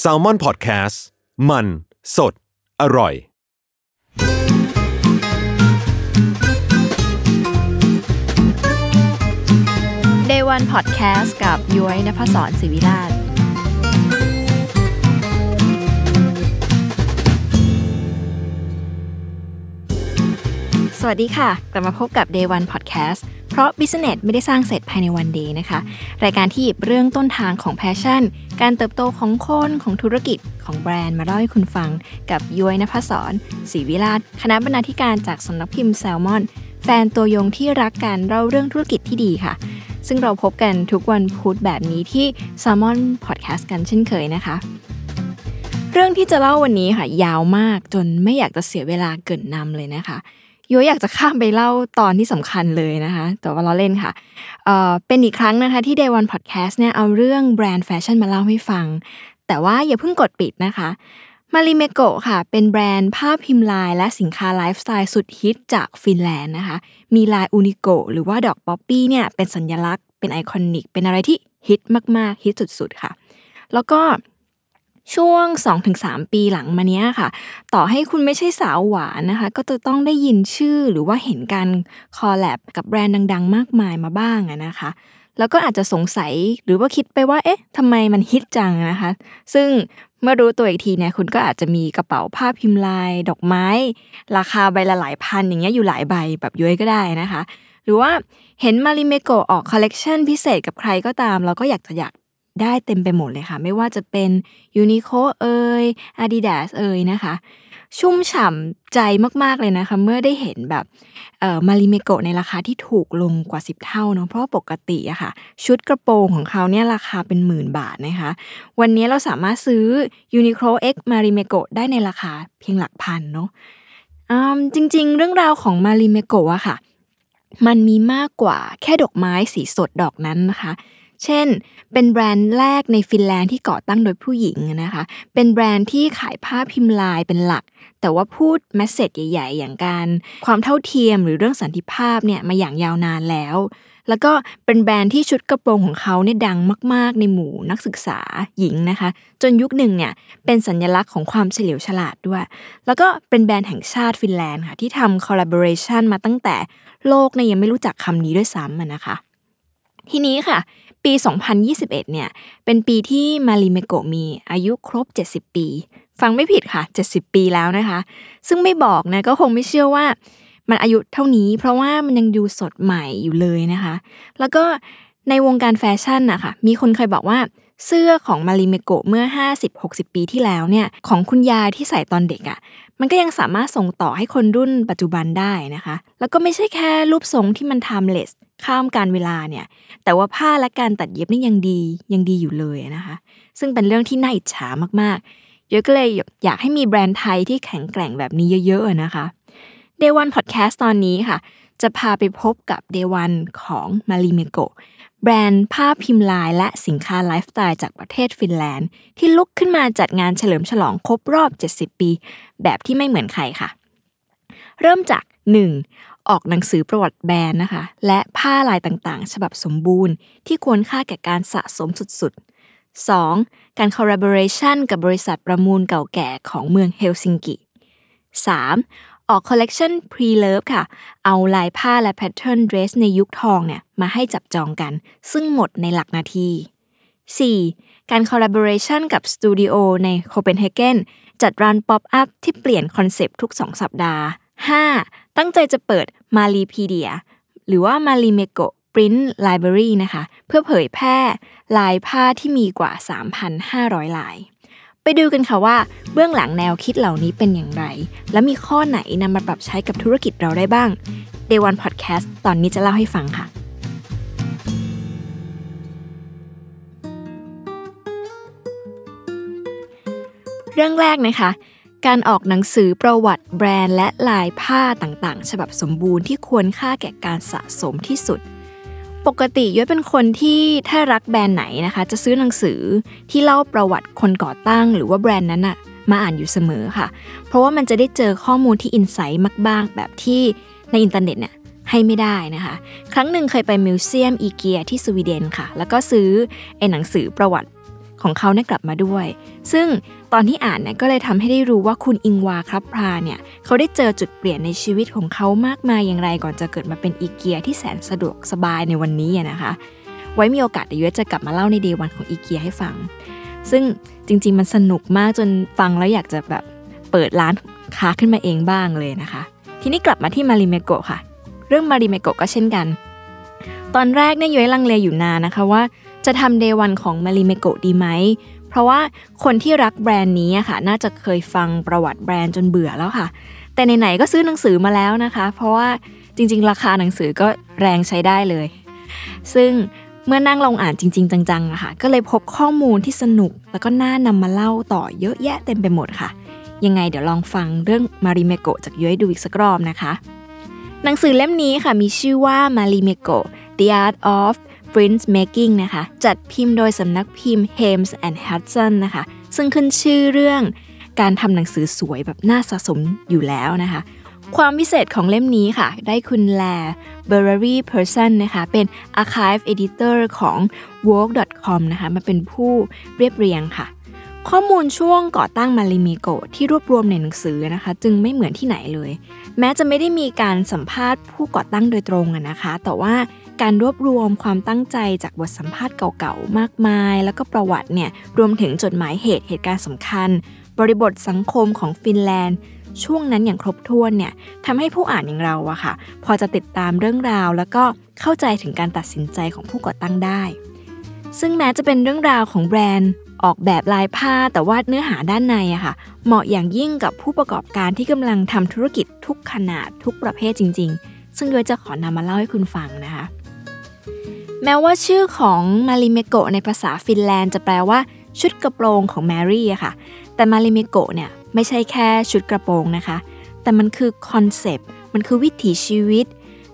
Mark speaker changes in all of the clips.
Speaker 1: แซลมอนพอดแคสต์มัน สด อร่อย
Speaker 2: เดวันพอดแคสต์กับย้อยนภศรศิวิราช วัสดีค่ะ กลับมาพบกับ Day One Podcast เพราะ Business ไม่ได้สร้างเสร็จภายใน one day นะคะ รายการที่หยิบเรื่องต้นทางของ passion การเติบโตของคน ของธุรกิจ ของแบรนด์มาเล่าให้คุณฟัง กับย้อยนภษร ศรีวิลาศค่ะบรรณาธิการจากสำนักพิมพ์แซลมอน แฟนตัวยงที่รักการเล่าเรื่องธุรกิจที่ดีค่ะ ซึ่งเราพบกันทุกวันพุธแบบนี้ที่ Salmon Podcast กันเช่นเคยนะคะเรื่องที่จะเล่าวันนี้ค่ะ ยาวมากจนไม่อยากจะเสียเวลาเกริ่นนำเลยนะคะ ย้อยอยากจะข้ามไปเล่าตอนที่สำคัญเลยนะคะ แต่ว่าเราเล่นค่ะเอ่อเป็นอีกครั้งนะคะที่ Day One Podcast เนี่ยเอาเรื่องแบรนด์แฟชั่นมาเล่าให้ฟัง แต่ว่าอย่าเพิ่งกดปิดนะคะ Marimekko ค่ะ เป็นแบรนด์ผ้าพิมพ์ลาย และสินค้าไลฟ์สไตล์สุดฮิตจากฟินแลนด์นะคะ มีลาย Unikko หรือว่าดอกป๊อปปี้เนี่ยเป็นสัญลักษณ์เป็น iconic เป็นอะไรที่ฮิตมาก ๆ ฮิตสุด ๆ ค่ะ แล้วก็ ช่วง 2-3 ปีหลังมาเนี้ยค่ะ ต่อให้คุณไม่ใช่สาวหวานนะคะ ก็จะต้องได้ยินชื่อหรือว่าเห็นการ collab กับแบรนด์ดัง ๆ มากมายมาบ้างนะคะ แล้วก็อาจจะสงสัยหรือว่าคิดไปว่า เอ๊ะทำไมมันฮิตจังนะคะ ซึ่งเมื่อรู้ตัวอีกทีเนี่ยคุณก็อาจจะมีกระเป๋าผ้าพิมพ์ลาย ดอกไม้ ราคาใบละหลายพันอย่างเงี้ยอยู่หลายใบแบบย้อยก็ได้นะคะ หรือว่าเห็น Marimekko ออกคอลเลกชันพิเศษกับใครก็ตาม เราก็อยากจะอยาก ได้เต็มไปหมดเลยค่ะ ไม่ว่าจะเป็นยูนิโคเอ่ย Adidas เอ่ยนะคะ ชุ่มฉ่ำใจมากๆเลยนะคะ เมื่อได้เห็นแบบเอ่อมาริเมโกในราคาที่ถูกลงกว่า 10 เท่าเนาะเพราะปกติอะค่ะ ชุดกระโปรงของเขาเนี่ยราคาเป็นหมื่นบาทนะคะ วันนี้เราสามารถซื้อ Uniqlo X Marimekko ได้ในราคาเพียงหลักพันเนาะอืมจริงๆ เรื่องราวของมาริเมโกะอะค่ะ มันมีมากกว่าแค่ดอกไม้สีสดดอกนั้นนะคะ เช่น เป็นแบรนด์แรกในฟินแลนด์ที่ก่อตั้งโดยผู้หญิงนะคะ เป็นแบรนด์ที่ขายผ้าพิมพ์ลายเป็นหลัก แต่ว่าพูดแมสเซจใหญ่ ๆ อย่างการความเท่าเทียมหรือเรื่องสันติภาพเนี่ยมาอย่างยาวนานแล้ว แล้วก็เป็นแบรนด์ที่ชุดกระโปรงของเขาเนี่ยดังมาก ๆ ในหมู่นักศึกษาหญิงนะคะ จนยุคหนึ่งเนี่ยเป็นสัญลักษณ์ของความเฉลียวฉลาดด้วย แล้วก็เป็นแบรนด์แห่งชาติฟินแลนด์ค่ะที่ทำ collaboration มาตั้งแต่โลกเนี่ยยังไม่รู้จักคำนี้ด้วยซ้ำนะคะทีนี้ค่ะ ปี 2021 เนี่ย เป็นปีที่ Marimekko มีอายุครบ 70 ปี ฟังไม่ผิดค่ะ 70 ปีแล้วนะคะ ซึ่งไม่บอกนะก็คงไม่เชื่อว่ามันอายุเท่านี้ เพราะว่ามันยังดูสดใหม่อยู่เลยนะคะ แล้วก็ในวงการแฟชั่นนะคะมีคนเคยบอกว่า เสื้อของ Marimekko เมื่อ 50-60 ปีที่แล้วเนี่ยของคุณยายที่ใส่ตอนเด็กอะ่ะมันก็ยังสามารถส่งต่อให้คนรุ่นปัจจุบันได้นะคะ แล้วก็ไม่ใช่แค่รูปทรงที่มัน timeless ข้ามการเวลาเนี่ย แต่ว่าผ้าและการตัดเย็บนี่ยังดียังดีอยู่เลยนะคะ ซึ่งเป็นเรื่องที่น่าอิจฉามากๆเยอะก็เลยอยากให้มีแบรนด์ไทยที่แข็งแกร่งแบบนี้เยอะๆนะคะ Day One Podcast ตอนนี้ค่ะ จะพาไปพบกับ Day One ของมาริเมโกะ แบรนด์ผ้าพิมพ์ลาย และสินค้าไลฟ์สไตล์จากประเทศฟินแลนด์ ที่ลุกขึ้นมาจัดงานเฉลิมฉลองครบรอบ 70 ปี แบบที่ไม่เหมือนใครค่ะ เริ่มจาก 1. ออกหนังสือประวัติแบรนด์นะคะ และผ้าลายต่างๆ ฉบับสมบูรณ์ ที่ควรค่าแก่การสะสมสุดๆ 2. การ collaboration กับบริษัทประมูลเก่าแก่ของเมืองเฮลซิงกิ 3. ออกคอลเลกชัน Pre-Loved ค่ะ เอาลายผ้าและ pattern dress ในยุคทองเนี่ยมาให้จับจองกัน ซึ่งหมดในหลักนาที 4. การ collaboration กับสตูดิโอในโคเปนเฮเกนจัดร้าน pop-up ที่เปลี่ยนคอนเซปต์ทุก 2 สัปดาห์ 5. ตั้งใจจะเปิด Maripedia หรือว่า Marimekko Print Library นะคะ เพื่อเผยแพร่ลายผ้าที่มีกว่า 3,500 ลาย ไปดูกันค่ะว่าเบื้องหลังแนวคิดเหล่านี้เป็นอย่างไร และมีข้อไหนนำมาปรับใช้กับธุรกิจเราได้บ้าง Day One Podcast ตอนนี้จะเล่าให้ฟังค่ะ เรื่องแรกนะคะ การออกหนังสือประวัติแบรนด์และลายผ้าต่างๆ ฉบับสมบูรณ์ที่ควรค่าแก่การสะสมที่สุด ปกติย้อยเป็นคนที่ถ้ารักแบรนด์ไหนนะคะ จะซื้อหนังสือที่เล่าประวัติคนก่อตั้ง หรือว่าแบรนด์นั้นอะมาอ่านอยู่เสมอค่ะ เพราะว่ามันจะได้เจอข้อมูลที่ insight มากบ้างแบบที่ในอินเทอร์เน็ตเนี่ยให้ไม่ได้นะคะ ครั้งหนึ่งเคยไป museum IKEA ที่สวีเดนค่ะ แล้วก็ซื้อไอ้หนังสือประวัติ ของเขาเนี่ยกลับมาด้วย ซึ่งตอนที่อ่านเนี่ยก็เลยทำให้ได้รู้ว่าคุณอิงวาร์ คัมพราดเนี่ยเขาได้เจอจุดเปลี่ยนในชีวิตของเขามากมายอย่างไรก่อนจะเกิดมาเป็นอีเกียที่แสนสะดวกสบายในวันนี้นะคะ ไว้มีโอกาสเดี๋ยวจะกลับมาเล่าใน Day One ของอีเกียให้ฟัง ซึ่งจริงๆมันสนุกมากจนฟังแล้วอยากจะแบบเปิดร้านค้าขึ้นมาเองบ้างเลยนะคะ ทีนี้กลับมาที่มาริเมโกะค่ะ เรื่องมาริเมโกะก็เช่นกัน ตอนแรกเนี่ยย้อยลังเลอยู่นานนะคะว่า จะทำเดวันของมาริเมโกดีไหม เพราะว่าคนที่รักแบรนด์นี้ค่ะ น่าจะเคยฟังประวัติแบรนด์จนเบื่อแล้วค่ะ แต่ไหนๆก็ซื้อหนังสือมาแล้วนะคะ เพราะว่าจริงๆ ราคาหนังสือก็แรงใช้ได้เลย ซึ่งเมื่อนั่งลงอ่านจริง ๆ จังๆอะค่ะ ก็เลยพบข้อมูลที่สนุก แล้วก็น่านำมาเล่าต่อเยอะแยะเต็มไปหมดค่ะ ยังไงเดี๋ยวลองฟังเรื่องมาริเมโกจากย้อยดูอีกสักรอบนะคะ หนังสือเล่มนี้ค่ะมีชื่อว่ามาริเมโกะ The Art of Print Making นะคะ จัดพิมพ์โดยสำนักพิมพ์ Hames and Hudson นะคะ ซึ่งขึ้นชื่อเรื่องการทำหนังสือสวยแบบน่าสะสมอยู่แล้วนะคะ ความพิเศษของเล่มนี้ค่ะ ได้คุณแล b e r r y Person นะคะ เป็น Archive Editor ของ Work.com นะคะมาเป็นผู้เรียบเรียงค่ะ ข้อมูลช่วงก่อตั้งมาริเมโกที่รวบรวมในหนังสือนะคะ จึงไม่เหมือนที่ไหนเลย แม้จะไม่ได้มีการสัมภาษณ์ผู้ก่อตั้งโดยตรงนะคะ แต่ว่า การรวบรวมความตั้งใจจากบทสัมภาษณ์เก่าๆ มากมาย แล้วก็ประวัติเนี่ยรวมถึงจดหมายเหตุเหตุการณ์สำคัญ บริบทสังคมของฟินแลนด์ ช่วงนั้นอย่างครบถ้วนเนี่ยทำให้ผู้อ่านอย่างเราอะค่ะ พอจะติดตามเรื่องราว แล้วก็เข้าใจถึงการตัดสินใจของผู้ก่อตั้งได้ ซึ่งแม้จะเป็นเรื่องราวของแบรนด์ออกแบบลายผ้าแต่ว่าเนื้อหาด้านในอะค่ะ เหมาะอย่างยิ่งกับผู้ประกอบการที่กำลังทำธุรกิจทุกขนาดทุกประเภทจริง ๆ ซึ่งโดยจะขอนำมาเล่าให้คุณฟังนะคะ แม้ว่าชื่อของMarimekko ในภาษาฟินแลนด์จะแปลว่า ชุดกระโปรงของแมรี่อะค่ะ แต่ Marimekko เนี่ยไม่ใช่แค่ชุดกระโปรงนะคะ แต่มันคือคอนเซปต์ มันคือวิถีชีวิต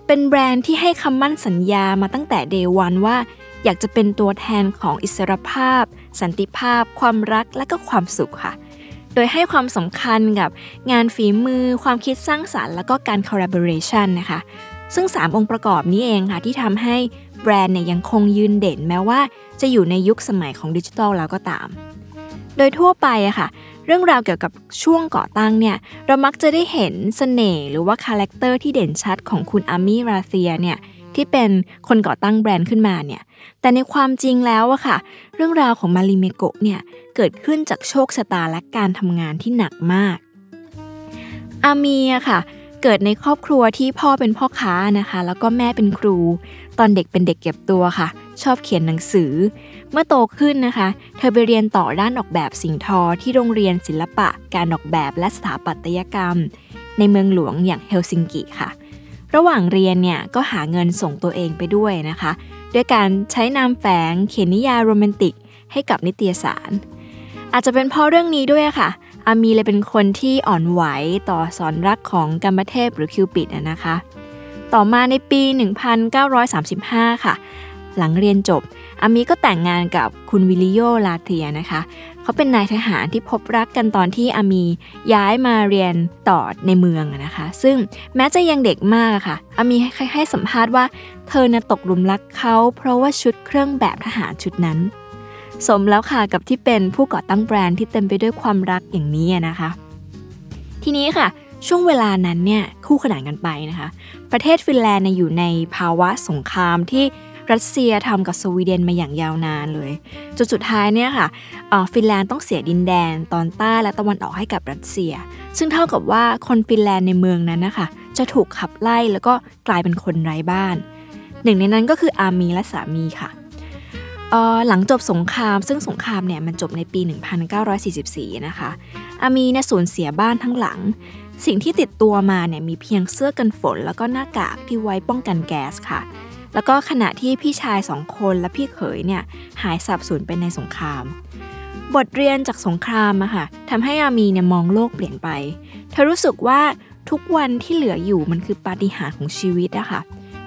Speaker 2: เป็นแบรนด์ที่ให้คำมั่นสัญญามาตั้งแต่ day one ว่า อยากจะเป็นตัวแทนของอิสรภาพ สันติภาพ ความรักและก็ความสุขค่ะ โดยให้ความสำคัญกับงานฝีมือ ความคิดสร้างสรรค์ แล้วก็การ collaboration นะคะ ซึ่ง 3 องค์ประกอบนี้เองค่ะที่ทำให้ แบรนด์เนี่ยยังคงยืนเด่นแม้ว่าจะอยู่ในยุคสมัยของดิจิทัลแล้วก็ตาม โดยทั่วไปอะค่ะ เรื่องราวเกี่ยวกับช่วงก่อตั้งเนี่ย เรามักจะได้เห็นเสน่ห์หรือว่า character ที่เด่นชัดของคุณอามี่ราเทียเนี่ยที่เป็นคนก่อตั้งแบรนด์ขึ้นมาเนี่ย แต่ในความจริงแล้วอะค่ะ เรื่องราวของ Marimekko เนี่ย เกิดขึ้นจากโชคชะตาและการทำงานที่หนักมาก อามีอะค่ะ เกิดในครอบครัวที่พ่อเป็นพ่อค้านะคะ แล้วก็แม่เป็นครู ตอนเด็กเป็นเด็กเก็บตัวค่ะ ชอบเขียนหนังสือ เมื่อโตขึ้นนะคะ เธอไปเรียนต่อด้านออกแบบสิ่งทอที่โรงเรียนศิลปะ การออกแบบและสถาปัตยกรรม ในเมืองหลวงอย่างเฮลซิงกิค่ะ ระหว่างเรียนเนี่ยก็หาเงินส่งตัวเองไปด้วยนะคะ ด้วยการใช้นามแฝงเขียนนิยายโรแมนติก ให้กับนิตยสาร อาจจะเป็นเพราะเรื่องนี้ด้วยค่ะอามีเลยเป็นคนที่อ่อนไหวต่อสอนรักของกัมมเทพหรือคิวปิดนะคะ ต่อมาในปี 1935 ค่ะ หลังเรียนจบ อามีก็แต่งงานกับคุณวิลิโยลาเทียนะคะ เขาเป็นนายทหารที่พบรักกันตอนที่อามีย้ายมาเรียนต่อในเมืองนะคะ ซึ่งแม้จะยังเด็กมากค่ะ อามีให้ให้สัมภาษณ์ว่าเธอน่ะตกหลุมรักเขา เพราะว่าชุดเครื่องแบบทหารชุดนั้น สมแล้วค่ะกับที่เป็นผู้ก่อตั้งแบรนด์ที่เต็มไปด้วยความรักอย่างนี้นะคะ ทีนี้ค่ะ ช่วงเวลานั้นเนี่ยคู่ขนานกันไปนะคะ ประเทศฟินแลนด์อยู่ในภาวะสงครามที่รัสเซียทำกับสวีเดนมาอย่างยาวนานเลยจนสุดท้ายเนี่ยค่ะฟินแลนด์ต้องเสียดินแดนตอนใต้และตะวันออกให้กับรัสเซีย ซึ่งเท่ากับว่าคนฟินแลนด์ในเมืองนั้นนะคะจะถูกขับไล่แล้วก็กลายเป็นคนไร้บ้าน หนึ่งในนั้นก็คืออามีและสามีค่ะหลังจบสงคราม ซึ่งสงครามเนี่ยมันจบในปี 1944 นะคะอามีเนี่ยสูญเสียบ้านทั้งหลัง สิ่งที่ติดตัวมาเนี่ยมีเพียงเสื้อกันฝน แล้วก็หน้ากากที่ไว้ป้องกันแก๊สค่ะ แล้วก็ขณะที่พี่ชายสองคนและพี่เขยเนี่ยหายสับสูญไปในสงคราม บทเรียนจากสงครามอะค่ะทำให้อามีเนี่ยมองโลกเปลี่ยนไป เธอรู้สึกว่าทุกวันที่เหลืออยู่มันคือปาฏิหาริย์ของชีวิตอะค่ะ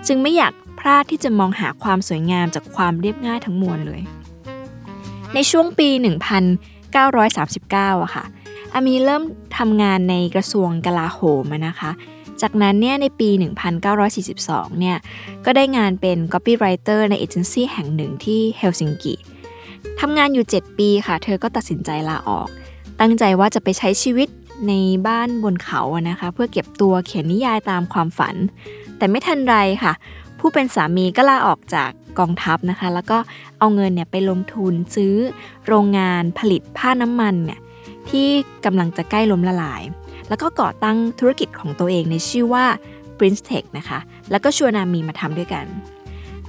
Speaker 2: จึงไม่อยากพลาดที่จะมองหาความสวยงามจากความเรียบง่ายทั้งมวลเลย ในช่วงปี 1939อะค่ะ อามีเริ่มทำงานในกระทรวงกลาโหมนะคะ จากนั้นเนี่ยในปี 1942 เนี่ยก็ได้งานเป็น copywriter ในเอเจนซี่แห่งหนึ่งที่เฮลซิงกิทำงานอยู่ 7 ปีค่ะ เธอก็ตัดสินใจลาออก ตั้งใจว่าจะไปใช้ชีวิตในบ้านบนเขาอะนะคะ เพื่อเก็บตัวเขียนนิยายตามความฝัน แต่ไม่ทันไรค่ะ ผู้เป็นสามีก็ลาออกจากกองทัพนะคะ แล้วก็เอาเงินเนี่ยไปลงทุนซื้อโรงงานผลิตผ้าน้ำมันเนี่ย ที่กำลังจะใกล้ล้มละลาย แล้วก็ก่อตั้งธุรกิจของตัวเองในชื่อว่า Prince Tech นะคะ แล้วก็ชวนอามีมาทำด้วยกัน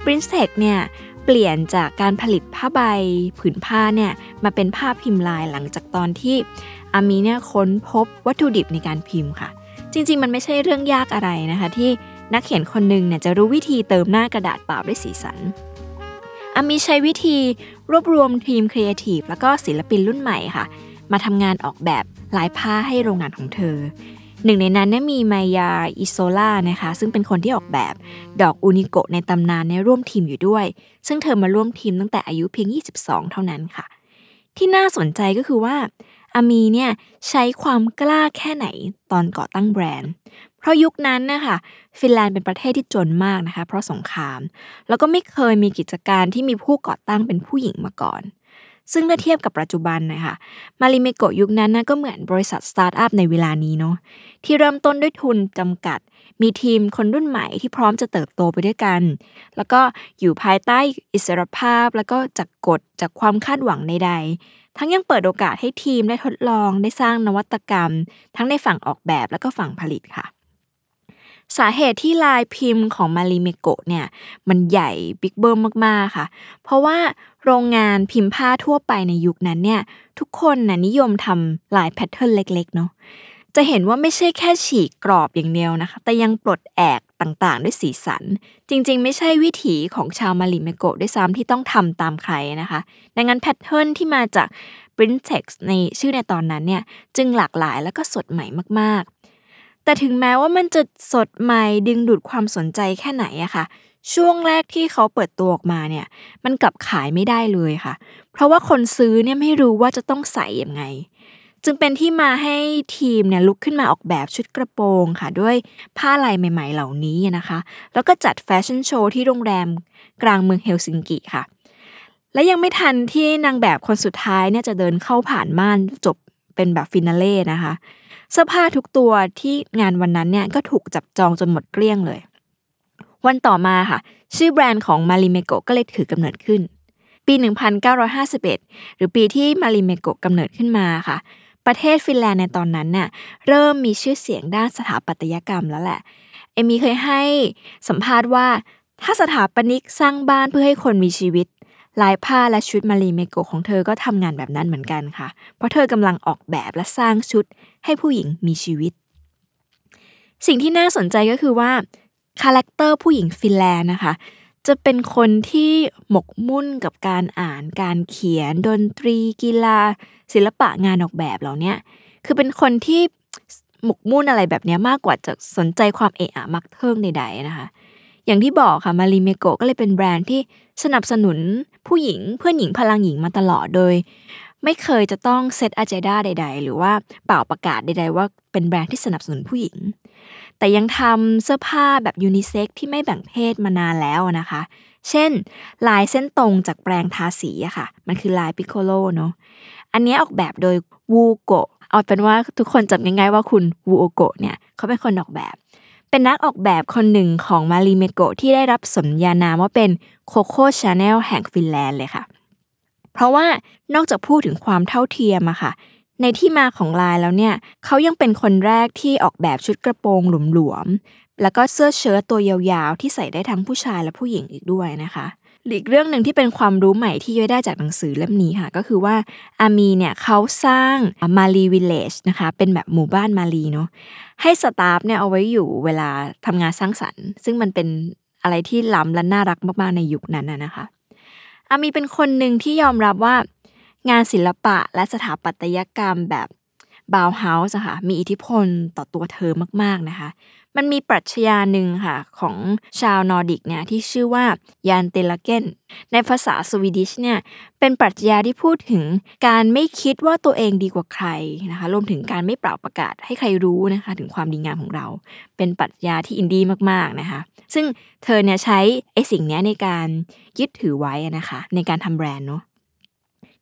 Speaker 2: Prince Tech เนี่ยเปลี่ยนจากการผลิตผ้าใบผืนผ้าเนี่ยมาเป็นผ้าพิมพ์ลายหลังจากตอนที่อามีเนี่ยค้นพบวัตถุดิบในการพิมพ์ค่ะ จริงๆ มันไม่ใช่เรื่องยากอะไรนะคะ ที่นักเขียนคนหนึ่งเนี่ยจะรู้วิธีเติมหน้ากระดาษเปล่าด้วยสีสันอามีใช้วิธีรวบรวมทีมครีเอทีฟแล้วก็ศิลปินรุ่นใหม่ค่ะ มาทำงานออกแบบลายผ้าให้โรงงานของเธอ หนึ่งในนั้นเนี่ยมีมายาอิโซล่านะคะซึ่งเป็นคนที่ออกแบบดอกอูนิกโกะในตำนานในร่วมทีมอยู่ด้วย ซึ่งเธอมาร่วมทีมตั้งแต่อายุเพียง 22 เท่านั้นค่ะ ที่น่าสนใจก็คือว่าอาร์มีเนี่ยใช้ความกล้าแค่ไหนตอนก่อตั้งแบรนด์ เพราะยุคนั้นนะคะฟินแลนด์เป็นประเทศที่จนมากนะคะ เพราะสงคราม แล้วก็ไม่เคยมีกิจการที่มีผู้ก่อตั้งเป็นผู้หญิงมาก่อน ซึ่งถ้าเทียบกับปัจจุบันนะคะมาริเมโกยุคนั้นนะก็เหมือนบริษัทสตาร์ทอัพในเวลานี้เนาะที่เริ่มต้นด้วยทุนจำกัด มีทีมคนรุ่นใหม่ที่พร้อมจะเติบโตไปด้วยกัน แล้วก็อยู่ภายใต้อิสรภาพแล้วก็จากกฎจากความคาดหวังใดๆ ทั้งยังเปิดโอกาสให้ทีมได้ทดลองได้สร้างนวัตกรรม ทั้งในฝั่งออกแบบแล้วก็ฝั่งผลิตค่ะสาเหตุที่ลายพิมพ์ของมาริเมโกะเนี่ย มันใหญ่บิ๊กเบิ้มมาก ๆ ค่ะ เพราะว่า โรงงานพิมพ์ผ้าทั่วไปในยุคนั้นเนี่ยทุกคนนะนิยมทำลาย pattern เล็กๆเนาะจะเห็นว่าไม่ใช่แค่ฉีกกรอบอย่างเดียวนะคะ แต่ยังปลดแอกต่างๆ ด้วยสีสัน จริงๆ ไม่ใช่วิถีของชาวมาริเมโกด้วยซ้ำที่ต้องทำตามใครนะคะ ดังนั้น pattern ที่มาจาก p r i n t e x ในชื่อในตอนนั้นเนี่ยจึงหลากหลายแล้วก็สดใหม่มากๆ แต่ถึงแม้ว่ามันจะสดใหม่ดึงดูดความสนใจแค่ไหนอะค่ะ ช่วงแรกที่เขาเปิดตัวออกมาเนี่ย มันกลับขายไม่ได้เลยค่ะ เพราะว่าคนซื้อเนี่ยไม่รู้ว่าจะต้องใส่ยังไง จึงเป็นที่มาให้ทีมเนี่ยลุกขึ้นมาออกแบบชุดกระโปรงค่ะ ด้วยผ้าลายใหม่ ๆ เหล่านี้นะคะ แล้วก็จัดแฟชั่นโชว์ที่โรงแรมกลางเมืองเฮลซิงกิค่ะ และยังไม่ทันที่นางแบบคนสุดท้ายเนี่ยจะเดินเข้าผ่านม่านจบเป็นแบบ finale นะคะเสื้อผ้าทุกตัวที่งานวันนั้นเนี่ยก็ถูกจับจองจนหมดเกลี้ยงเลย วันต่อมาค่ะ ชื่อแบรนด์ของมาริเมโกก็เลยถือกำเนิดขึ้น ปี 1951 หรือปีที่มาริเมโกกำเนิดขึ้นมาค่ะ ประเทศฟินแลนด์ในตอนนั้นเนี่ยเริ่มมีชื่อเสียงด้านสถาปัตยกรรมแล้วแหละ อาร์มี่เคยให้สัมภาษณ์ว่า ถ้าสถาปนิกสร้างบ้านเพื่อให้คนมีชีวิตลายผ้าและชุดมารีเมโกของเธอก็ทำงานแบบนั้นเหมือนกันค่ะ เพราะเธอกำลังออกแบบและสร้างชุดให้ผู้หญิงมีชีวิต สิ่งที่น่าสนใจก็คือว่า character ผู้หญิงฟินแลนด์นะคะ จะเป็นคนที่หมกมุ่นกับการอ่านการเขียน ดนตรีกีฬา ศิลปะงานออกแบบเหล่านี้คือเป็นคนที่หมกมุ่นอะไรแบบนี้มากกว่าจะสนใจความเอะอะบันเทิงใดๆนะคะ อย่างที่บอกค่ะมารีเมโกก็เลยเป็นแบรนด์ที่สนับสนุนผู้หญิงเพื่อนหญิงพลังหญิงมาตลอดโดย ไม่เคยจะต้อง set agenda ใด ๆ หรือว่าป่าวประกาศใด ๆ ว่าเป็นแบรนด์ที่สนับสนุนผู้หญิง แต่ยังทำเสื้อผ้าแบบยูนิเซ็กที่ไม่แบ่งเพศมานานแล้วนะคะ เช่น ลายเส้นตรงจากแปรงทาสีอะค่ะ มันคือลายพิคโคโลเนาะอันนี้ออกแบบโดยวูโอกโกะเอาเป็นว่าทุกคนจำง่ายๆว่าคุณวูโอกโกะเนี่ยเขาเป็นคนออกแบบเป็นนักออกแบบคนหนึ่งของมารีเมโกที่ได้รับสมญานามว่าเป็นโคโค่ชาแนลแห่งฟินแลนด์เลยค่ะ เพราะว่านอกจากพูดถึงความเท่าเทียมอะค่ะ ในที่มาของลายแล้วเนี่ยเขายังเป็นคนแรกที่ออกแบบชุดกระโปรงหลวมๆแล้วก็เสื้อเชิ้ตตัวยาวๆ ที่ใส่ได้ทั้งผู้ชายและผู้หญิงอีกด้วยนะคะอีกเรื่องหนึ่งที่เป็นความรู้ใหม่ที่ย้อยได้จากหนังสือเล่มนี้ค่ะ ก็คือว่าอาร์มีเนี่ยเขาสร้างมารีวิลเลจนะคะ เป็นแบบหมู่บ้านมารีเนาะให้ staff เนี่ยเอาไว้อยู่เวลาทำงานสร้างสรรค์ ซึ่งมันเป็นอะไรที่ล้ำและน่ารักมากๆในยุคนั้นนะคะ อาร์มีเป็นคนหนึ่งที่ยอมรับว่างานศิลปะและสถาปัตยกรรมแบบบาวเฮาส์ค่ะมีอิทธิพลต่อตัวเธอมากๆนะคะ มันมีปรัชญาหนึ่งค่ะของชาวนอร์ดิกเนี่ยที่ชื่อว่ายานเตลาเกนในภาษาสวีดิชเนี่ยเป็นปรัชญาที่พูดถึงการไม่คิดว่าตัวเองดีกว่าใครนะคะรวมถึงการไม่ป่าวประกาศให้ใครรู้นะคะถึงความดีงามของเรา เป็นปรัชญาที่อินดี้มากๆนะคะซึ่งเธอเนี่ยใช้ไอ้สิ่งนี้ในการยึดถือไว้นะคะในการทำแบรนด์เนาะ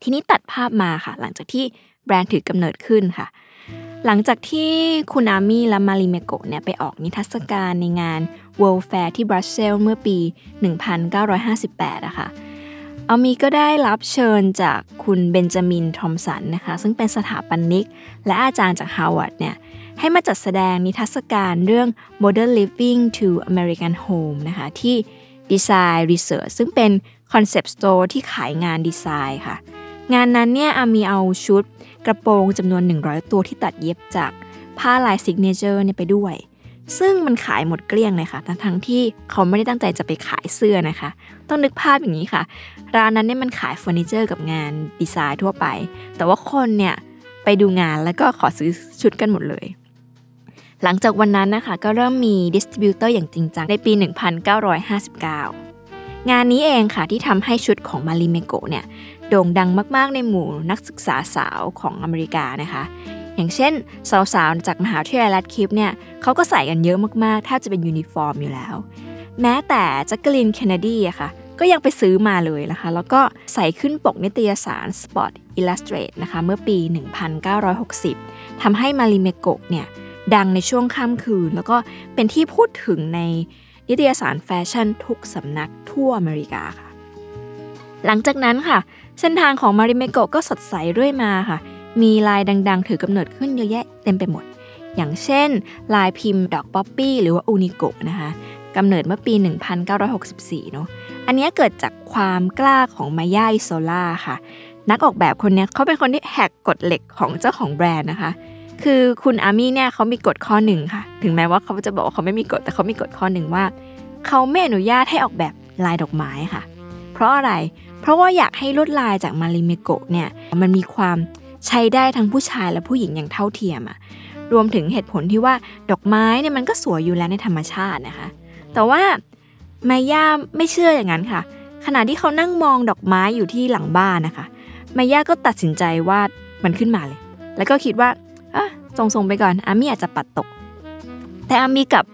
Speaker 2: ทีนี้ตัดภาพมาค่ะ หลังจากที่แบรนด์ถือกำเนิดขึ้นค่ะ หลังจากที่คุณอาร์มี่และมาริเมโกะเนี่ยไปออกนิทรรศการในงาน World Fair ที่บรัสเซลเมื่อปี 1958อะค่ะอาร์มีก็ได้รับเชิญจากคุณเบนจามินทอมป์สันนะคะซึ่งเป็นสถาปนิก และอาจารย์จากฮาร์วาร์ดเนี่ยให้มาจัดแสดงนิทรรศการเรื่อง Modern Living to American Home นะคะที่ Design Research ซึ่งเป็น concept store ที่ขายงานดีไซน์ค่ะ งานนั้นเนี่ยอาร์มีเอาชุด กระโปรงจำนวน 100 ตัวที่ตัดเย็บจากผ้าลาย signature เนี่ยไปด้วย ซึ่งมันขายหมดเกลี้ยงเลยค่ะ ทั้งทั้งที่เขาไม่ได้ตั้งใจจะไปขายเสื้อนะคะ ต้องนึกภาพอย่างนี้ค่ะ ร้านนั้นเนี่ยมันขายเฟอร์นิเจอร์กับงานดีไซน์ทั่วไป แต่ว่าคนเนี่ยไปดูงานแล้วก็ขอซื้อชุดกันหมดเลย หลังจากวันนั้นนะคะก็เริ่มมี distributor อย่างจริงจังในปี 1959 งานนี้เองค่ะที่ทำให้ชุดของมาริเมโกเนี่ย โด่งดังมาก ๆ ในหมู่นักศึกษาสาวของอเมริกานะคะ อย่างเช่น สาวๆ จากมหาวิทยาลัยแรดคลิฟฟ์เนี่ยเขาก็ใส่กันเยอะมากๆถ้าจะเป็นยูนิฟอร์มอยู่แล้ว แม้แต่แจ็คเกอรีนเคนเนดีอะค่ะก็ยังไปซื้อมาเลยนะคะ แล้วก็ใส่ขึ้นปกนิตยสาร Sports Illustrated นะคะ เมื่อปี 1960 ทำให้มาริเมโกะเนี่ย ดังในชั่วข้ามคืน แล้วก็เป็นที่พูดถึงในนิตยสารแฟชั่นทุกสำนักทั่วอเมริกาค่ะ หลังจากนั้นค่ะ เส้นทางของมาริเมโกะก็สดใสเรื่อยมาค่ะ มีลายดังๆ ถือกำเนิดขึ้นเยอะแยะเต็มไปหมด อย่างเช่น ลายพิมพ์ดอกป๊อปปี้หรือว่า Unikko นะคะกำเนิดเมื่อปี 1964 เนาะอันนี้เกิดจากความกล้าของไมยาอิโซลาค่ะ นักออกแบบคนนี้เขาเป็นคนที่แหกกฎเหล็กของเจ้าของแบรนด์นะคะ คือคุณอาร์มีเนี่ยเขามีกฎข้อหนึ่งค่ะ ถึงแม้ว่าเขาจะบอกว่าเขาไม่มีกฎแต่เขามีกฎข้อหนึ่งว่า เขาไม่อนุญาตให้ออกแบบลายดอกไม้ค่ะ เพราะอะไร เพราะว่าอยากให้ลวดลายจาก Marimekko เนี่ยมันมีความใช้ได้ทั้งผู้ชายและผู้หญิงอย่างเท่าเทียมอะรวมถึงเหตุผลที่ว่าดอกไม้เนี่ยมันก็สวยอยู่แล้วในธรรมชาตินะคะ แต่ว่าแมย่าไม่เชื่ออย่างนั้นค่ะ ขณะที่เขานั่งมองดอกไม้อยู่ที่หลังบ้านนะคะแมย่าก็ตัดสินใจวาดมันขึ้นมาเลย แล้วก็คิดว่าอะทรงๆไปก่อนอามี่อาจจะปัดตก แต่อามี่กับ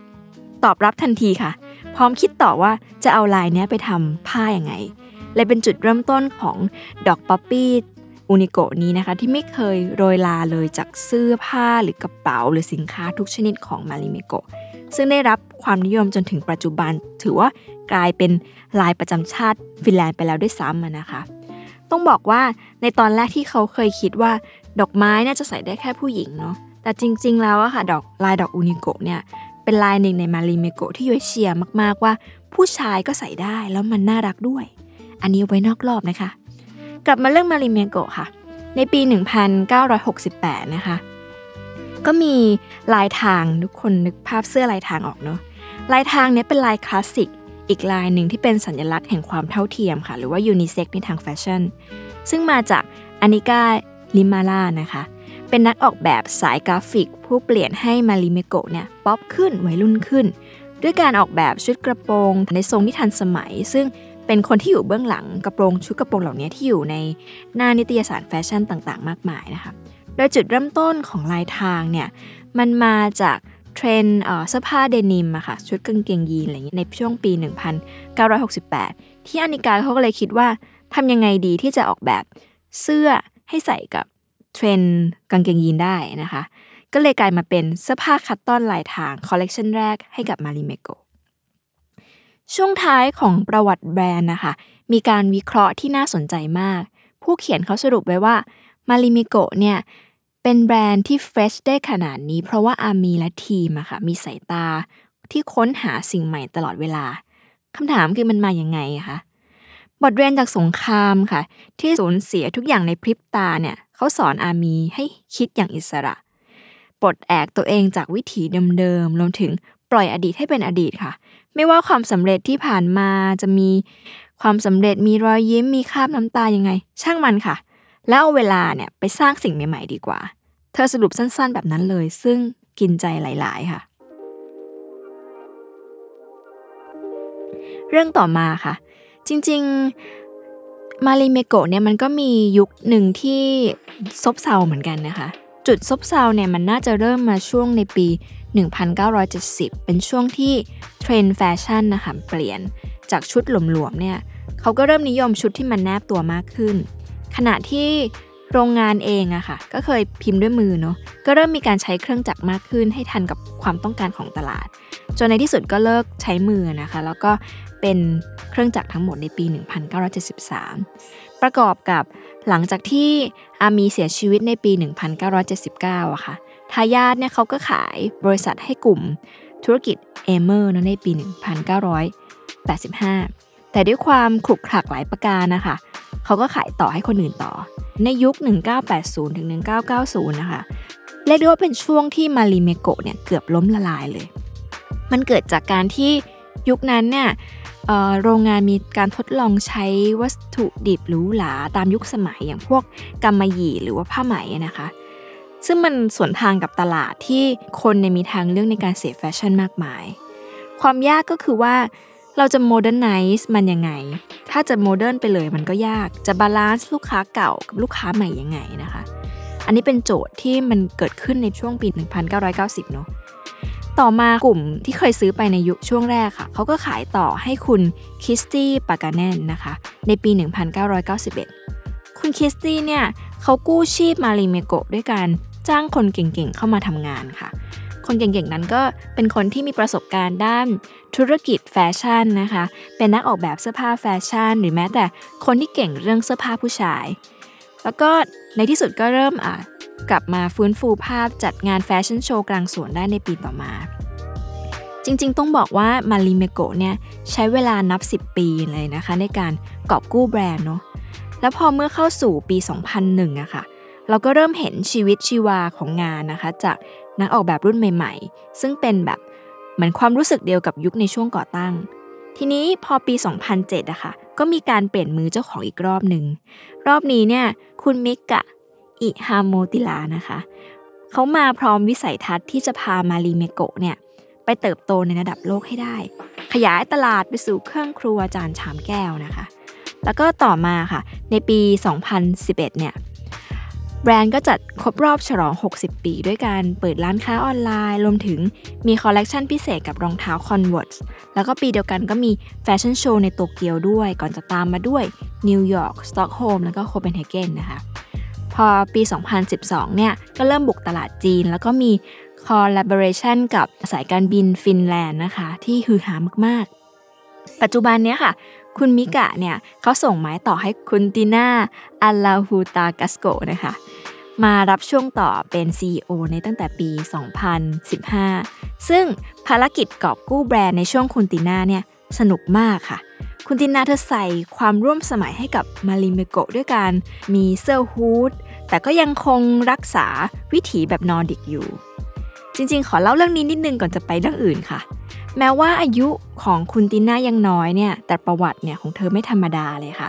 Speaker 2: ตอบรับทันทีค่ะ พร้อมคิดต่อว่าจะเอาลายเนี้ยไปทำผ้ายัางไง เลยเป็นจุดเริ่มต้นของดอกป๊อปปี้ Unikko นี้นะคะ ที่ไม่เคยโรยราเลยจากเสื้อผ้าหรือกระเป๋าหรือสินค้าทุกชนิดของ Marimekko ซึ่งได้รับความนิยมจนถึงปัจจุบัน ถือว่ากลายเป็นลายประจำชาติฟินแลนด์ไปแล้วด้วยซ้ำนะคะ ต้องบอกว่าในตอนแรกที่เขาเคยคิดว่าดอกไม้น่าจะใส่ได้แค่ผู้หญิงเนาะแต่จริงๆแล้วอะค่ะดอกลายดอก Unikko เนี่ยเป็นลายหนึ่งใน Marimekko ที่ย้อยเชียร์มากๆว่า ผู้ชายก็ใส่ได้แล้วมันน่ารักด้วย อันนี้ไว้นอกรอบนะคะ กลับมาเรื่อง Marimekko ค่ะ ในปี 1968 นะคะ ก็มีลายทางทุกคนนึกภาพเสื้อลายทางออกเนาะลายทางเนี้ยเป็นลายคลาสสิกอีกลายหนึ่งที่เป็นสัญลักษณ์แห่งความเท่าเทียมค่ะ หรือว่ายูนิเซ็กในทางแฟชั่น ซึ่งมาจากอันนิกา ริมาลานะคะ เป็นนักออกแบบสายกราฟิก ผู้เปลี่ยนให้ Marimekko เนี่ยป๊อปขึ้นวัยรุ่นขึ้น ด้วยการออกแบบชุดกระโปรงในทรงที่ทันสมัย ซึ่ง เป็นคนที่อยู่เบื้องหลังกระโปรงชุดกระโปรงเหล่านี้ที่อยู่ในหน้านิตยสารแฟชั่นต่างๆ มากมายนะคะโดยจุดเริ่มต้นของลายทางเนี่ยมันมาจากเทรนเสื้อผ้าเดนิมอะค่ะชุดกางเกงยีนอะไรอย่างนี้ในช่วงปี 1968 ที่อานิกาเขาก็เลยคิดว่าทำยังไงดีที่จะออกแบบเสื้อให้ใส่กับเทรนกางเกงยีนได้นะคะ ก็เลยกลายมาเป็นเสื้อผ้า cotton ลายทางคอลเลกชันแรกให้กับ Marimekko ช่วงท้ายของประวัติแบรนด์นะคะมีการวิเคราะห์ที่น่าสนใจมาก ผู้เขียนเขาสรุปไว้ว่า Marimekko เนี่ยเป็นแบรนด์ที่ fresh ได้ขนาดนี้ เพราะว่าอาร์มีและทีมอะค่ะมีสายตาที่ค้นหาสิ่งใหม่ตลอดเวลาคำถามคือมันมาอย่างไงคะบทเรียนจากสงครามค่ะ ที่สูญเสียทุกอย่างในพริบตาเนี่ยเขาสอนอามีให้คิดอย่างอิสระปลดแอกตัวเองจากวิถีเดิมๆรวมถึงปล่อยอดีตให้เป็นอดีตค่ะ ไม่ว่าความสำเร็จที่ผ่านมาจะมีความสำเร็จมีรอยยิ้มมีคราบน้ำตายังไง ช่างมันค่ะ แล้วเอาเวลาเนี่ยไปสร้างสิ่งใหม่ๆดีกว่า เธอสรุปสั้นๆ แบบนั้นเลย ซึ่งกินใจหลาย ๆ ค่ะ เรื่องต่อมาค่ะ จริง ๆ Marimekko เนี่ยมันก็มียุคหนึ่งที่ซบเซาเหมือนกันนะคะ จุดซบเซาเนี่ยมันน่าจะเริ่มมาช่วงในปี 1970 เป็นช่วงที่เทรนด์แฟชั่นนะคะเปลี่ยนจากชุดหลวมๆเนี่ยเขาก็เริ่มนิยมชุดที่มันแนบตัวมากขึ้น ขณะที่โรงงานเองอะค่ะ ก็เคยพิมพ์ด้วยมือเนาะก็เริ่มมีการใช้เครื่องจักรมากขึ้น ให้ทันกับความต้องการของตลาด จนในที่สุดก็เลิกใช้มือนะคะ แล้วก็เป็นเครื่องจักรทั้งหมดในปี 1973 ประกอบกับหลังจากที่อามีเสียชีวิตในปี 1979อะค่ะ ทายาทเนี่ยเขาก็ขายบริษัทให้กลุ่มธุรกิจเอเมอร์ในปี 1985 แต่ด้วยความขลุกขลักหลายประการนะคะ เขาก็ขายต่อให้คนอื่นต่อ ในยุค 1980 ถึง 1990 นะคะ เรียกได้ว่าเป็นช่วงที่ Marimekko เนี่ยเกือบล้มละลายเลย มันเกิดจากการที่ยุคนั้นเนี่ยโรงงานมีการทดลองใช้วัตถุดิบหรูหราตามยุคสมัยอย่างพวกกำมะหยี่หรือว่าผ้าไหมนะคะ ซึ่งมันสวนทางกับตลาดที่คนในมีทางเลือกในการเสพแฟชั่นมากมาย ความยากก็คือว่าเราจะ modernize มันยังไง ถ้าจะ modern ไปเลยมันก็ยาก จะ balance ลูกค้าเก่ากับลูกค้าใหม่ยังไงนะคะ อันนี้เป็นโจทย์ที่มันเกิดขึ้นในช่วงปี 1990 เนาะ ต่อมากลุ่มที่เคยซื้อไปในยุคช่วงแรกค่ะ เขาก็ขายต่อให้คุณคิสตี้ปากาเนนนะคะ ในปี 1991 คุณคิสตี้เนี่ยเขากู้ชีพ Marimekko ด้วยการ จ้างคนเก่งๆเข้ามาทำงานค่ะ คนเก่งๆนั้นก็เป็นคนที่มีประสบการณ์ด้านธุรกิจแฟชั่นนะคะ เป็นนักออกแบบเสื้อผ้าแฟชั่น หรือแม้แต่คนที่เก่งเรื่องเสื้อผ้าผู้ชาย แล้วก็ในที่สุดก็เริ่มอะกลับมาฟื้นฟูภาพจัดงานแฟชั่นโชว์กลางสวนได้ในปีต่อมา จริงๆ ต้องบอกว่า Marimekko เนี่ยใช้เวลานับ 10 ปีเลยนะคะ ในการกอบกู้แบรนด์เนาะแล้วพอเมื่อเข้าสู่ปี 2001อะค่ะ เราก็เริ่มเห็นชีวิตชีวาของงานนะคะ จากนักออกแบบรุ่นใหม่ ๆ ซึ่งเป็นแบบเหมือนความรู้สึกเดียวกับยุคในช่วงก่อตั้ง ทีนี้พอปี 2007อะค่ะก็มีการเปลี่ยนมือเจ้าของอีกรอบหนึ่ง รอบนี้เนี่ยคุณมิกะอิฮามูโอติลานะคะเขามาพร้อมวิสัยทัศน์ที่จะพา Marimekko เนี่ยไปเติบโตในระดับโลกให้ได้ ขยายตลาดไปสู่เครื่องครัวจานชามแก้วนะคะ แล้วก็ต่อมาค่ะ ในปี 2011 เนี่ย แบรนด์ก็จัดครบรอบฉลอง 60 ปีด้วยการเปิดร้านค้าออนไลน์ รวมถึงมีคอลเลกชันพิเศษกับรองเท้า Converse แล้วก็ปีเดียวกันก็มีแฟชั่นโชว์ในโตเกียวด้วย ก่อนจะตามมาด้วยนิวยอร์กสต็อกโฮล์มแล้วก็โคเปนเฮเกนนะคะ พอปี 2012 เนี่ย ก็เริ่มบุกตลาดจีน แล้วก็มี collaboration กับสายการบินฟินแลนด์นะคะ ที่ฮือฮามากๆ ปัจจุบันเนี้ยค่ะคุณมิกะเนี่ยเขาส่งไม้ต่อให้คุณติน่าอัลลาฮูตากัสโกนะคะ มารับช่วงต่อเป็น CEO ในตั้งแต่ปี 2015 ซึ่งภารกิจกอบกู้แบรนด์ในช่วงคุณติน่าเนี่ยสนุกมากค่ะ คุณติน่าเธอใส่ความร่วมสมัยให้กับ Marimekko ด้วยการมีเสื้อ hood แต่ก็ยังคงรักษาวิถีแบบนอร์ดิกอยู่ จริงๆ ขอเล่าเรื่องนี้นิดนึงก่อนจะไปเรื่องอื่นค่ะ แม้ว่าอายุของคุณติน่ายังน้อยเนี่ย แต่ประวัติเนี่ยของเธอไม่ธรรมดาเลยค่ะ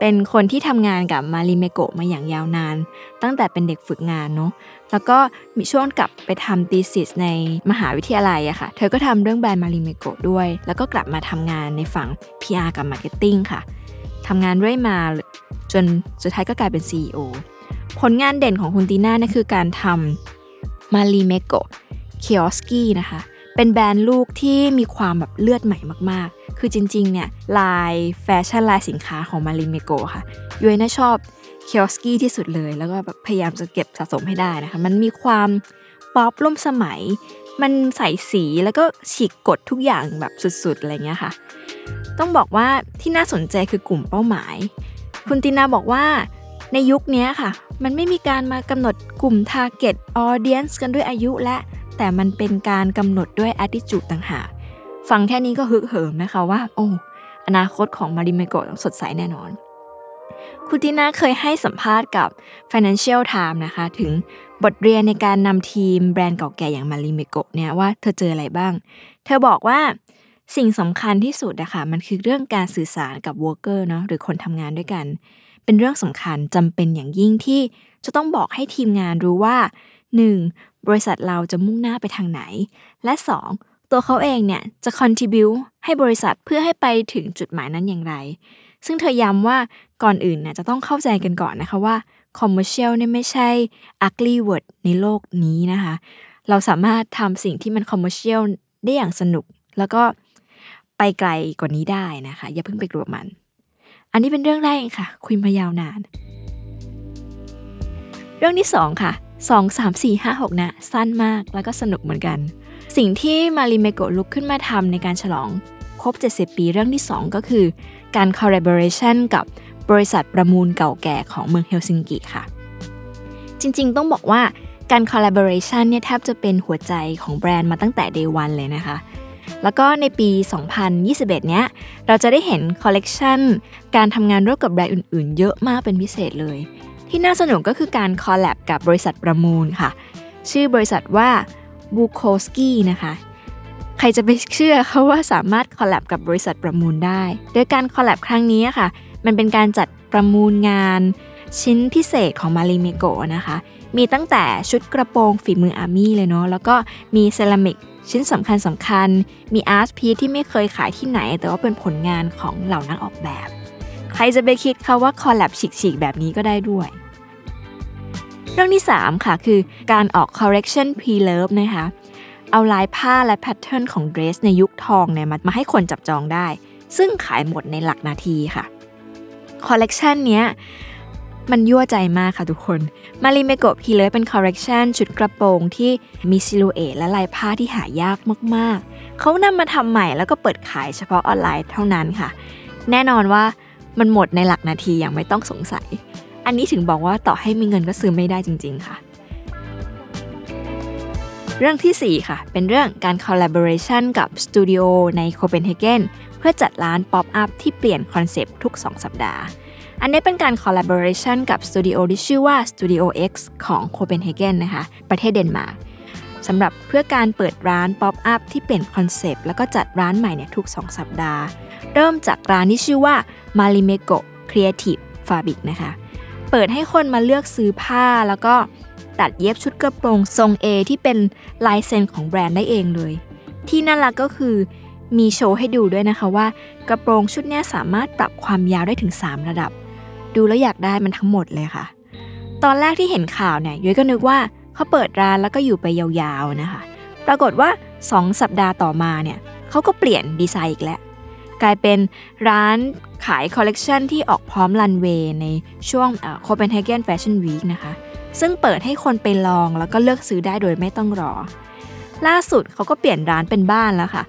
Speaker 2: เป็นคนที่ทำงานกับ Marimekko มาอย่างยาวนาน ตั้งแต่เป็นเด็กฝึกงานเนาะแล้วก็มีช่วงกลับไปทำ thesis ในมหาวิทยาลัยอะค่ะ เธอก็ทำเรื่องแบรนด์ Marimekko ด้วย แล้วก็กลับมาทำงานในฝั่ง PR กับ Marketing ค่ะทำงานเรื่อยมาจนสุดท้ายก็กลายเป็น CEO ผลงานเด่นของคุณตีน่านะคือการทำ Marimekko Kioski นะคะ เป็นแบรนด์ลูกที่มีความแบบเลือดใหม่มากๆ คือจริงๆ เนี่ยลายแฟชั่นลายสินค้าของ Marimekko ค่ะยุ้ยอะนะชอบ Kioski ที่สุดเลย แล้วก็แบบพยายามจะเก็บสะสมให้ได้นะคะ มันมีความป๊อปร่วมสมัย มันใส่สีแล้วก็ฉีกกฎทุกอย่างแบบสุดๆ อะไรเงี้ยค่ะ ต้องบอกว่าที่น่าสนใจคือกลุ่มเป้าหมาย คุณตินาบอกว่าในยุคนี้ค่ะ มันไม่มีการมากำหนดกลุ่ม target audience กันด้วยอายุและ แต่มันเป็นการกำหนดด้วย attitude ต่างหากฟังแค่นี้ก็ฮึกเหิมนะคะว่า โอ้อนาคตของ Marimekko สดใสแน่นอน คุณตินาเคยให้สัมภาษณ์กับ Financial Times นะคะ ถึงบทเรียนในการนำทีมแบรนด์เก่าแก่อย่าง Marimekko เนี่ยว่าเธอเจออะไรบ้าง เธอบอกว่าสิ่งสำคัญที่สุดนะคะมันคือเรื่องการสื่อสารกับ worker เนาะหรือคนทำงานด้วยกัน เป็นเรื่องสำคัญจำเป็นอย่างยิ่งที่จะต้องบอกให้ทีมงานรู้ว่า 1. บริษัทเราจะมุ่งหน้าไปทางไหน และ 2. ตัวเขาเองเนี่ยจะ contribu ให้บริษัทเพื่อให้ไปถึงจุดหมายนั้นอย่างไร ซึ่งเธอย้ำว่าก่อนอื่นเนี่ยจะต้องเข้าใจกันก่อนนะคะว่า commercial เนี่ยไม่ใช่ ugly word ในโลกนี้นะคะ เราสามารถทำสิ่งที่มัน commercial ได้อย่างสนุก แล้วก็ไปไกลกว่านี้ได้นะคะ อย่าเพิ่งไปกลัวมัน อันนี้เป็นเรื่องแรกค่ะ คุยมายาวนาน เรื่องที่สองค่ะ สองสามสี่ห้าหกนะ สั้นมากแล้วก็สนุกเหมือนกัน สิ่งที่มาริเมโกะลุกขึ้นมาทำในการฉลองครบ 70 ปีเรื่องที่ 2 ก็คือการ collaboration กับบริษัทประมูลเก่าแก่ของเมืองเฮลซิงกิค่ะ จริงๆ ต้องบอกว่าการ collaboration เนี่ยแทบจะเป็นหัวใจของแบรนด์มาตั้งแต่ day one เลยนะคะ แล้วก็ในปี 2021 เนี้ย เราจะได้เห็นคอลเลกชันการทำงานร่วมกับแบรนด์อื่นๆ เยอะมากเป็นพิเศษเลย ที่น่าสนุกก็คือการ collab กับบริษัทประมูลค่ะ ชื่อบริษัทว่า Bukowskis นะคะใครจะไปเชื่อเขาว่าสามารถ collab กับบริษัทประมูลได้ โดยการ collab ครั้งนี้ค่ะ มันเป็นการจัดประมูลงานชิ้นพิเศษของ Marimekko นะคะ มีตั้งแต่ชุดกระโปรงฝีมือ Armi เลยเนาะ แล้วก็มีเซรามิกชิ้นสำคัญสำคัญ มี art piece ที่ไม่เคยขายที่ไหน แต่ว่าเป็นผลงานของเหล่านักออกแบบ ใครจะไปคิดคะว่า collab ฉีกๆ แบบนี้ก็ได้ด้วย เรื่องที่ 3 ค่ะ คือการออก collection pre-loved นะคะ เอาลายผ้าและ pattern ของเดรสในยุคทองเนี่ยมาให้คนจับจองได้ ซึ่งขายหมดในหลักนาทีค่ะคอลเลกชันเนี้ยมันยั่วใจมากค่ะทุกคน Marimekko Pre-loved เป็นคอลเลกชันชุดกระโปรงที่มี silhouette และลายผ้าที่หายากมากๆ เขานำมาทำใหม่แล้วก็เปิดขายเฉพาะออนไลน์เท่านั้นค่ะ แน่นอนว่า มันหมดในหลักนาทีอย่างไม่ต้องสงสัย อันนี้ถึงบอกว่าต่อให้มีเงินก็ซื้อไม่ได้จริง ๆ ค่ะ เรื่องที่ 4 ค่ะ เป็นเรื่องการ collaboration กับสตูดิโอในโคเปนเฮเกนเพื่อจัดร้าน pop up ที่เปลี่ยนคอนเซปต์ทุก 2 สัปดาห์ อันนี้เป็นการ collaboration กับสตูดิโอที่ชื่อว่า Studio X ของโคเปนเฮเกนนะคะ ประเทศเดนมาร์ก สำหรับเพื่อการเปิดร้าน pop up ที่เปลี่ยนคอนเซปต์แล้วก็จัดร้านใหม่เนี่ยทุก 2 สัปดาห์ เริ่มจากร้านที่ชื่อว่า Marimekko Creative Fabric นะคะ เปิดให้คนมาเลือกซื้อผ้าแล้วก็ตัดเย็บชุดกระโปรงทรง A ที่เป็นลายเซ็นของแบรนด์ได้เองเลย ที่น่ารักก็คือมีโชว์ให้ดูด้วยนะคะว่ากระโปรงชุดนี้สามารถปรับความยาวได้ถึง 3 ระดับ ดูแล้วอยากได้มันทั้งหมดเลยค่ะ ตอนแรกที่เห็นข่าวเนี่ยยุ้ยก็นึกว่า เขาเปิดร้านแล้วก็อยู่ไปยาวๆนะคะ ปรากฏว่า 2 สัปดาห์ต่อมาเนี่ยเขาก็เปลี่ยนดีไซน์อีกแล้ว กลายเป็นร้านขายคอลเลกชันที่ออกพร้อมรันเวย์ในช่วงโคเปนเฮเกนแฟชั่นวีคนะคะ ซึ่งเปิดให้คนไปลองแล้วก็เลือกซื้อได้โดยไม่ต้องรอ ล่าสุดเขาก็เปลี่ยนร้านเป็นบ้านแล้วค่ะ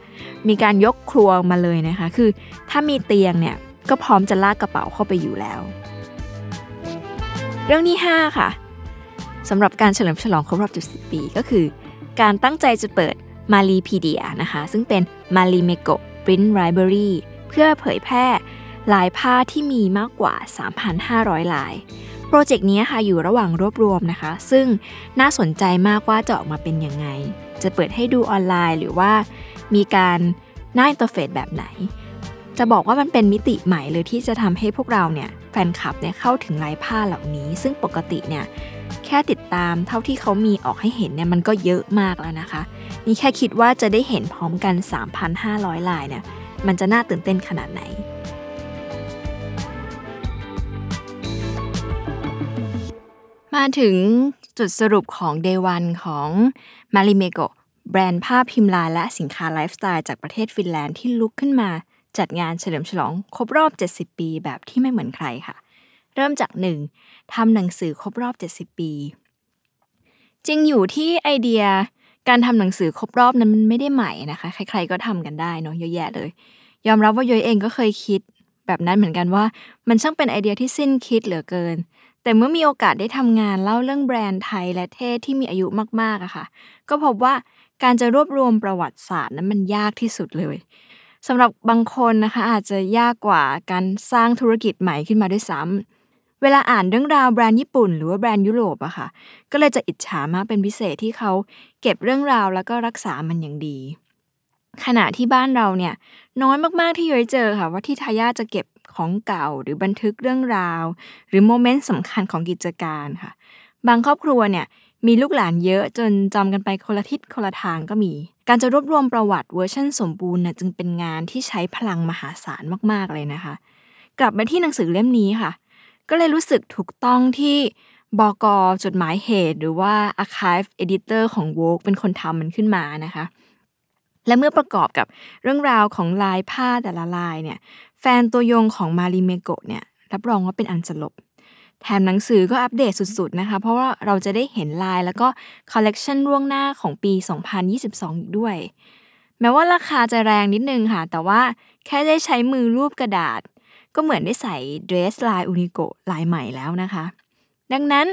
Speaker 2: มีการยกครัวมาเลยนะคะ คือถ้ามีเตียงเนี่ยก็พร้อมจะลากกระเป๋าเข้าไปอยู่แล้ว เรื่องที่ 5 ค่ะ สำหรับการเฉลิมฉลองครบรอบ 70 ปี ก็คือ การตั้งใจจะเปิด Maripedia นะคะ ซึ่งเป็นมารีเมโก Print Library เพื่อเผยแพร่ลายผ้าที่มีมากกว่า 3,500 ลาย โปรเจกต์นี้ค่ะอยู่ระหว่างรวบรวมนะคะ ซึ่งน่าสนใจมากว่าจะออกมาเป็นยังไง จะเปิดให้ดูออนไลน์หรือว่ามีการหน้า interface แบบไหน จะบอกว่ามันเป็นมิติใหม่เลยที่จะทำให้พวกเราเนี่ยแฟนคลับเนี่ยเข้าถึงลายผ้าเหล่านี้ ซึ่งปกติเนี่ย แค่ติดตามเท่าที่เขามีออกให้เห็นเนี่ยมันก็เยอะมากแล้วนะคะ นี่แค่คิดว่าจะได้เห็นพร้อมกัน 3,500 ลายเนี่ยมันจะน่าตื่นเต้นขนาดไหนมาถึงจุดสรุปของ Day 1 ของ m a r i m e g o แบรนด์ผ้าพิมพ์ลายและสินค้าไลฟ์สไตล์จากประเทศฟินแลนด์ที่ลุกขึ้นมา จัดงานเฉลิมฉลองครบรอบ 70 ปีแบบที่ไม่เหมือนใครค่ะ เริ่มจาก 1. ทำหนังสือครบรอบ 70 ปี จริงอยู่ที่ไอเดียการทำหนังสือครบรอบนั้นมันไม่ได้ใหม่นะคะ ใคร ๆ ก็ทำกันได้เนาะเยอะแยะเลย ยอมรับว่าย้อยเองก็เคยคิดแบบนั้นเหมือนกันว่า มันช่างเป็นไอเดียที่สิ้นคิดเหลือเกิน แต่เมื่อมีโอกาสได้ทำงานเล่าเรื่องแบรนด์ไทยและเท่ที่มีอายุมากๆอะค่ะ ก็พบว่าการจะรวบรวมประวัติศาสตร์นั้นมันยากที่สุดเลยสำหรับบางคนนะคะอาจจะยากกว่าการสร้างธุรกิจใหม่ขึ้นมาด้วยซ้ำ เวลาอ่านเรื่องราวแบรนด์ญี่ปุ่น หรือว่าแบรนด์ยุโรปอะค่ะ ก็เลยจะอิจฉามากเป็นพิเศษที่เขาเก็บเรื่องราวแล้วก็รักษามันอย่างดี ขณะที่บ้านเราเนี่ยน้อยมากๆที่ยุ้ยเจอค่ะ ว่าที่ทายาทจะเก็บของเก่าหรือบันทึกเรื่องราว หรือ moment สำคัญของกิจการค่ะ บางครอบครัวเนี่ยมีลูกหลานเยอะจนจำกันไปคนละทิศคนละทางก็มี การจะรวบรวมประวัติเวอร์ชันสมบูรณ์น่ะจึงเป็นงานที่ใช้พลังมหาศาลมากๆเลยนะคะ กลับมาที่หนังสือเล่มนี้ค่ะ ก็เลยรู้สึกถูกต้องที่บกจดหมายเหตุ หรือว่า Archive Editor ของ Vogue เป็นคนทำมันขึ้นมานะคะ และเมื่อประกอบกับเรื่องราวของลายผ้าแต่ละลายเนี่ยแฟนตัวยงของ Marimekko เนี่ยรับรองว่าเป็นอันสลบแถมหนังสือก็อัปเดตสุด ๆ นะคะ เพราะว่าเราจะได้เห็นลายแล้วก็คอลเลกชันล่วงหน้าของปี 2022 อีกด้วย แม้ว่าราคาจะแรงนิดนึงค่ะ แต่ว่าแค่ได้ใช้มือลูบกระดาษ ก็เหมือนได้ใส่เดรสลาย Unikkoลายใหม่แล้วนะคะ ดังนั้น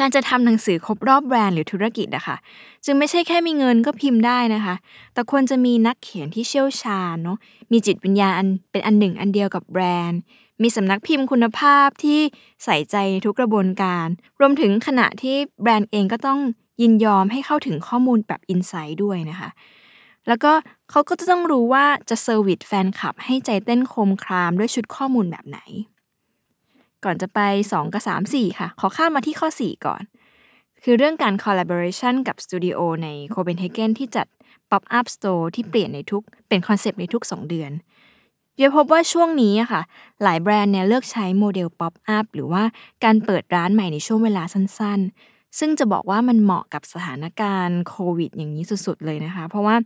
Speaker 2: การจะทำหนังสือครบรอบแบรนด์หรือธุรกิจอะค่ะจึงไม่ใช่แค่มีเงินก็พิมพ์ได้นะคะ แต่ควรจะมีนักเขียนที่เชี่ยวชาญเนาะมีจิตวิญญาณเป็นอันหนึ่งอันเดียวกับแบรนด์ มีสำนักพิมพ์คุณภาพที่ใส่ใจในทุกกระบวนการ รวมถึงขณะที่แบรนด์เองก็ต้องยินยอมให้เข้าถึงข้อมูลแบบอินไซต์ด้วยนะคะ แล้วก็เขาก็จะต้องรู้ว่าจะ service แฟนคลับให้ใจเต้นโครมครามด้วยชุดข้อมูลแบบไหน ก่อนจะไป 2 กับ 3 4 ค่ะ ขอข้ามมาที่ข้อ 4 ก่อน คือเรื่องการ collaboration กับสตูดิโอในโคเปนเฮเกนที่จัด pop up store ที่เปลี่ยนในทุกเป็นคอนเซปต์ในทุก 2 เดือนยุ้ยพบว่าช่วงนี้อะค่ะ หลายแบรนด์เนี่ยเลือกใช้โมเดล pop up หรือว่าการเปิดร้านใหม่ในช่วงเวลาสั้นๆ ซึ่งจะบอกว่ามันเหมาะกับสถานการณ์โควิด อย่างนี้สุดๆเลยนะคะ เพราะว่า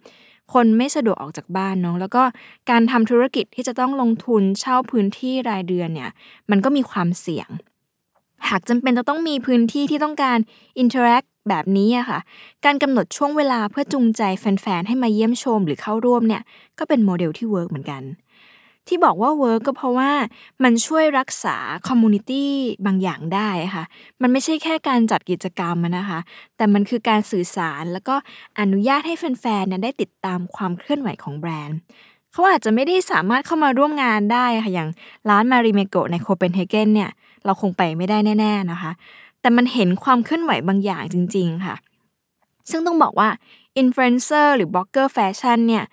Speaker 2: คนไม่สะดวกออกจากบ้านเนาะแล้วก็การทำธุรกิจที่จะต้องลงทุนเช่าพื้นที่รายเดือนเนี่ยมันก็มีความเสี่ยง หากจำเป็นจะต้องมีพื้นที่ที่ต้องการ interact แบบนี้อะค่ะ การกำหนดช่วงเวลาเพื่อจูงใจแฟนๆ ให้มาเยี่ยมชมหรือเข้าร่วมเนี่ยก็เป็นโมเดลที่ work เหมือนกัน ที่บอกว่า work ก็เพราะว่ามันช่วยรักษา community บางอย่างได้ค่ะ มันไม่ใช่แค่การจัดกิจกรรมนะคะ แต่มันคือการสื่อสารแล้วก็อนุญาตให้แฟนๆเนี่ยได้ติดตามความเคลื่อนไหวของแบรนด์เขาอาจจะไม่ได้สามารถเข้ามาร่วมงานได้ค่ะ อย่างร้าน Marimekko ในโคเปนเฮเกนเนี่ย เราคงไปไม่ได้แน่ ๆนะคะ แต่มันเห็นความเคลื่อนไหวบางอย่างจริง ๆ ค่ะ ซึ่งต้องบอกว่าอินฟลูเอนเซอร์หรือบล็อกเกอร์แฟชั่นเนี่ย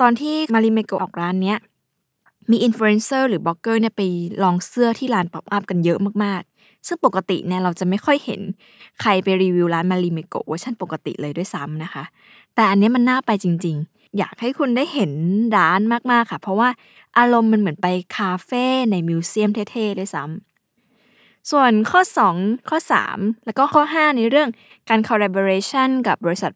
Speaker 2: ตอนที่ Marimekko ออกร้านเนี้ย มีอินฟลูเอนเซอร์หรือบล็อกเกอร์เนี่ยไปลองเสื้อที่ร้าน pop-up กันเยอะมากๆ ซึ่งปกติเนี่ยเราจะไม่ค่อยเห็นใครไปรีวิวร้าน Marimekko เวอร์ชันปกติเลยด้วยซ้ำนะคะ แต่อันนี้มันน่าไปจริง ๆ อยากให้คุณได้เห็นร้านมากๆค่ะ เพราะว่าอารมณ์มันเหมือนไปคาเฟ่ใน museum เท่ๆด้วยซ้ำส่วนข้อ 2 ข้อ 3 แล้วก็ข้อ 5 ในเรื่องการ collaboration กับบริษัท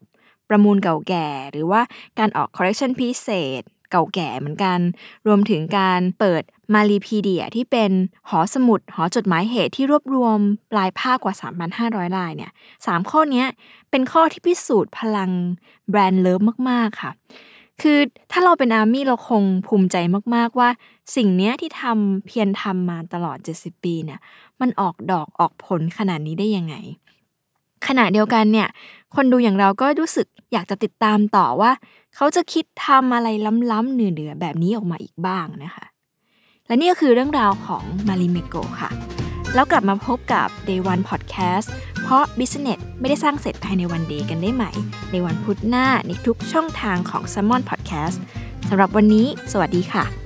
Speaker 2: ประมูลเก่าแก่ หรือว่าการออก collection พิเศษ เก่าแก่เหมือนกัน รวมถึงการเปิดมารีพีเดียที่เป็นหอสมุด หอจดหมายเหตุที่รวบรวมปลายภาคกว่า 3,500 ลายเนี่ยสามข้อนี้เป็นข้อที่พิสูจน์พลังแบรนด์เลิฟมาก ๆ ค่ะ คือถ้าเราเป็นอาร์มี่เราคงภูมิใจมาก ๆ ว่า สิ่งเนี้ยที่ทำเพียรทำมาตลอด 70 ปีเนี่ยมันออกดอกออกผลขนาดนี้ได้ยังไง ขณะเดียวกันเนี่ยคนดูอย่างเราก็รู้สึกอยากจะติดตามต่อว่า เขาจะคิดทำอะไรล้ำๆเหนือๆแบบนี้ออกมาอีกบ้างนะคะ และนี่ก็คือเรื่องราวของมาริเมโกค่ะ แล้วกลับมาพบกับ Day One Podcast เพราะ Business ไม่ได้สร้างเสร็จภายในวันเดย์กันได้ใหม่ ในวันพุธหน้าในทุกช่องทางของ s ซ m o n Podcast สำหรับวันนี้ สวัสดีค่ะ